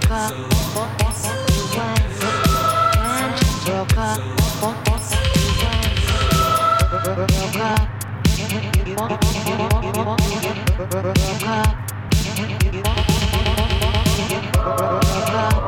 broke up, you broke up. Broke up, broke up, broke up.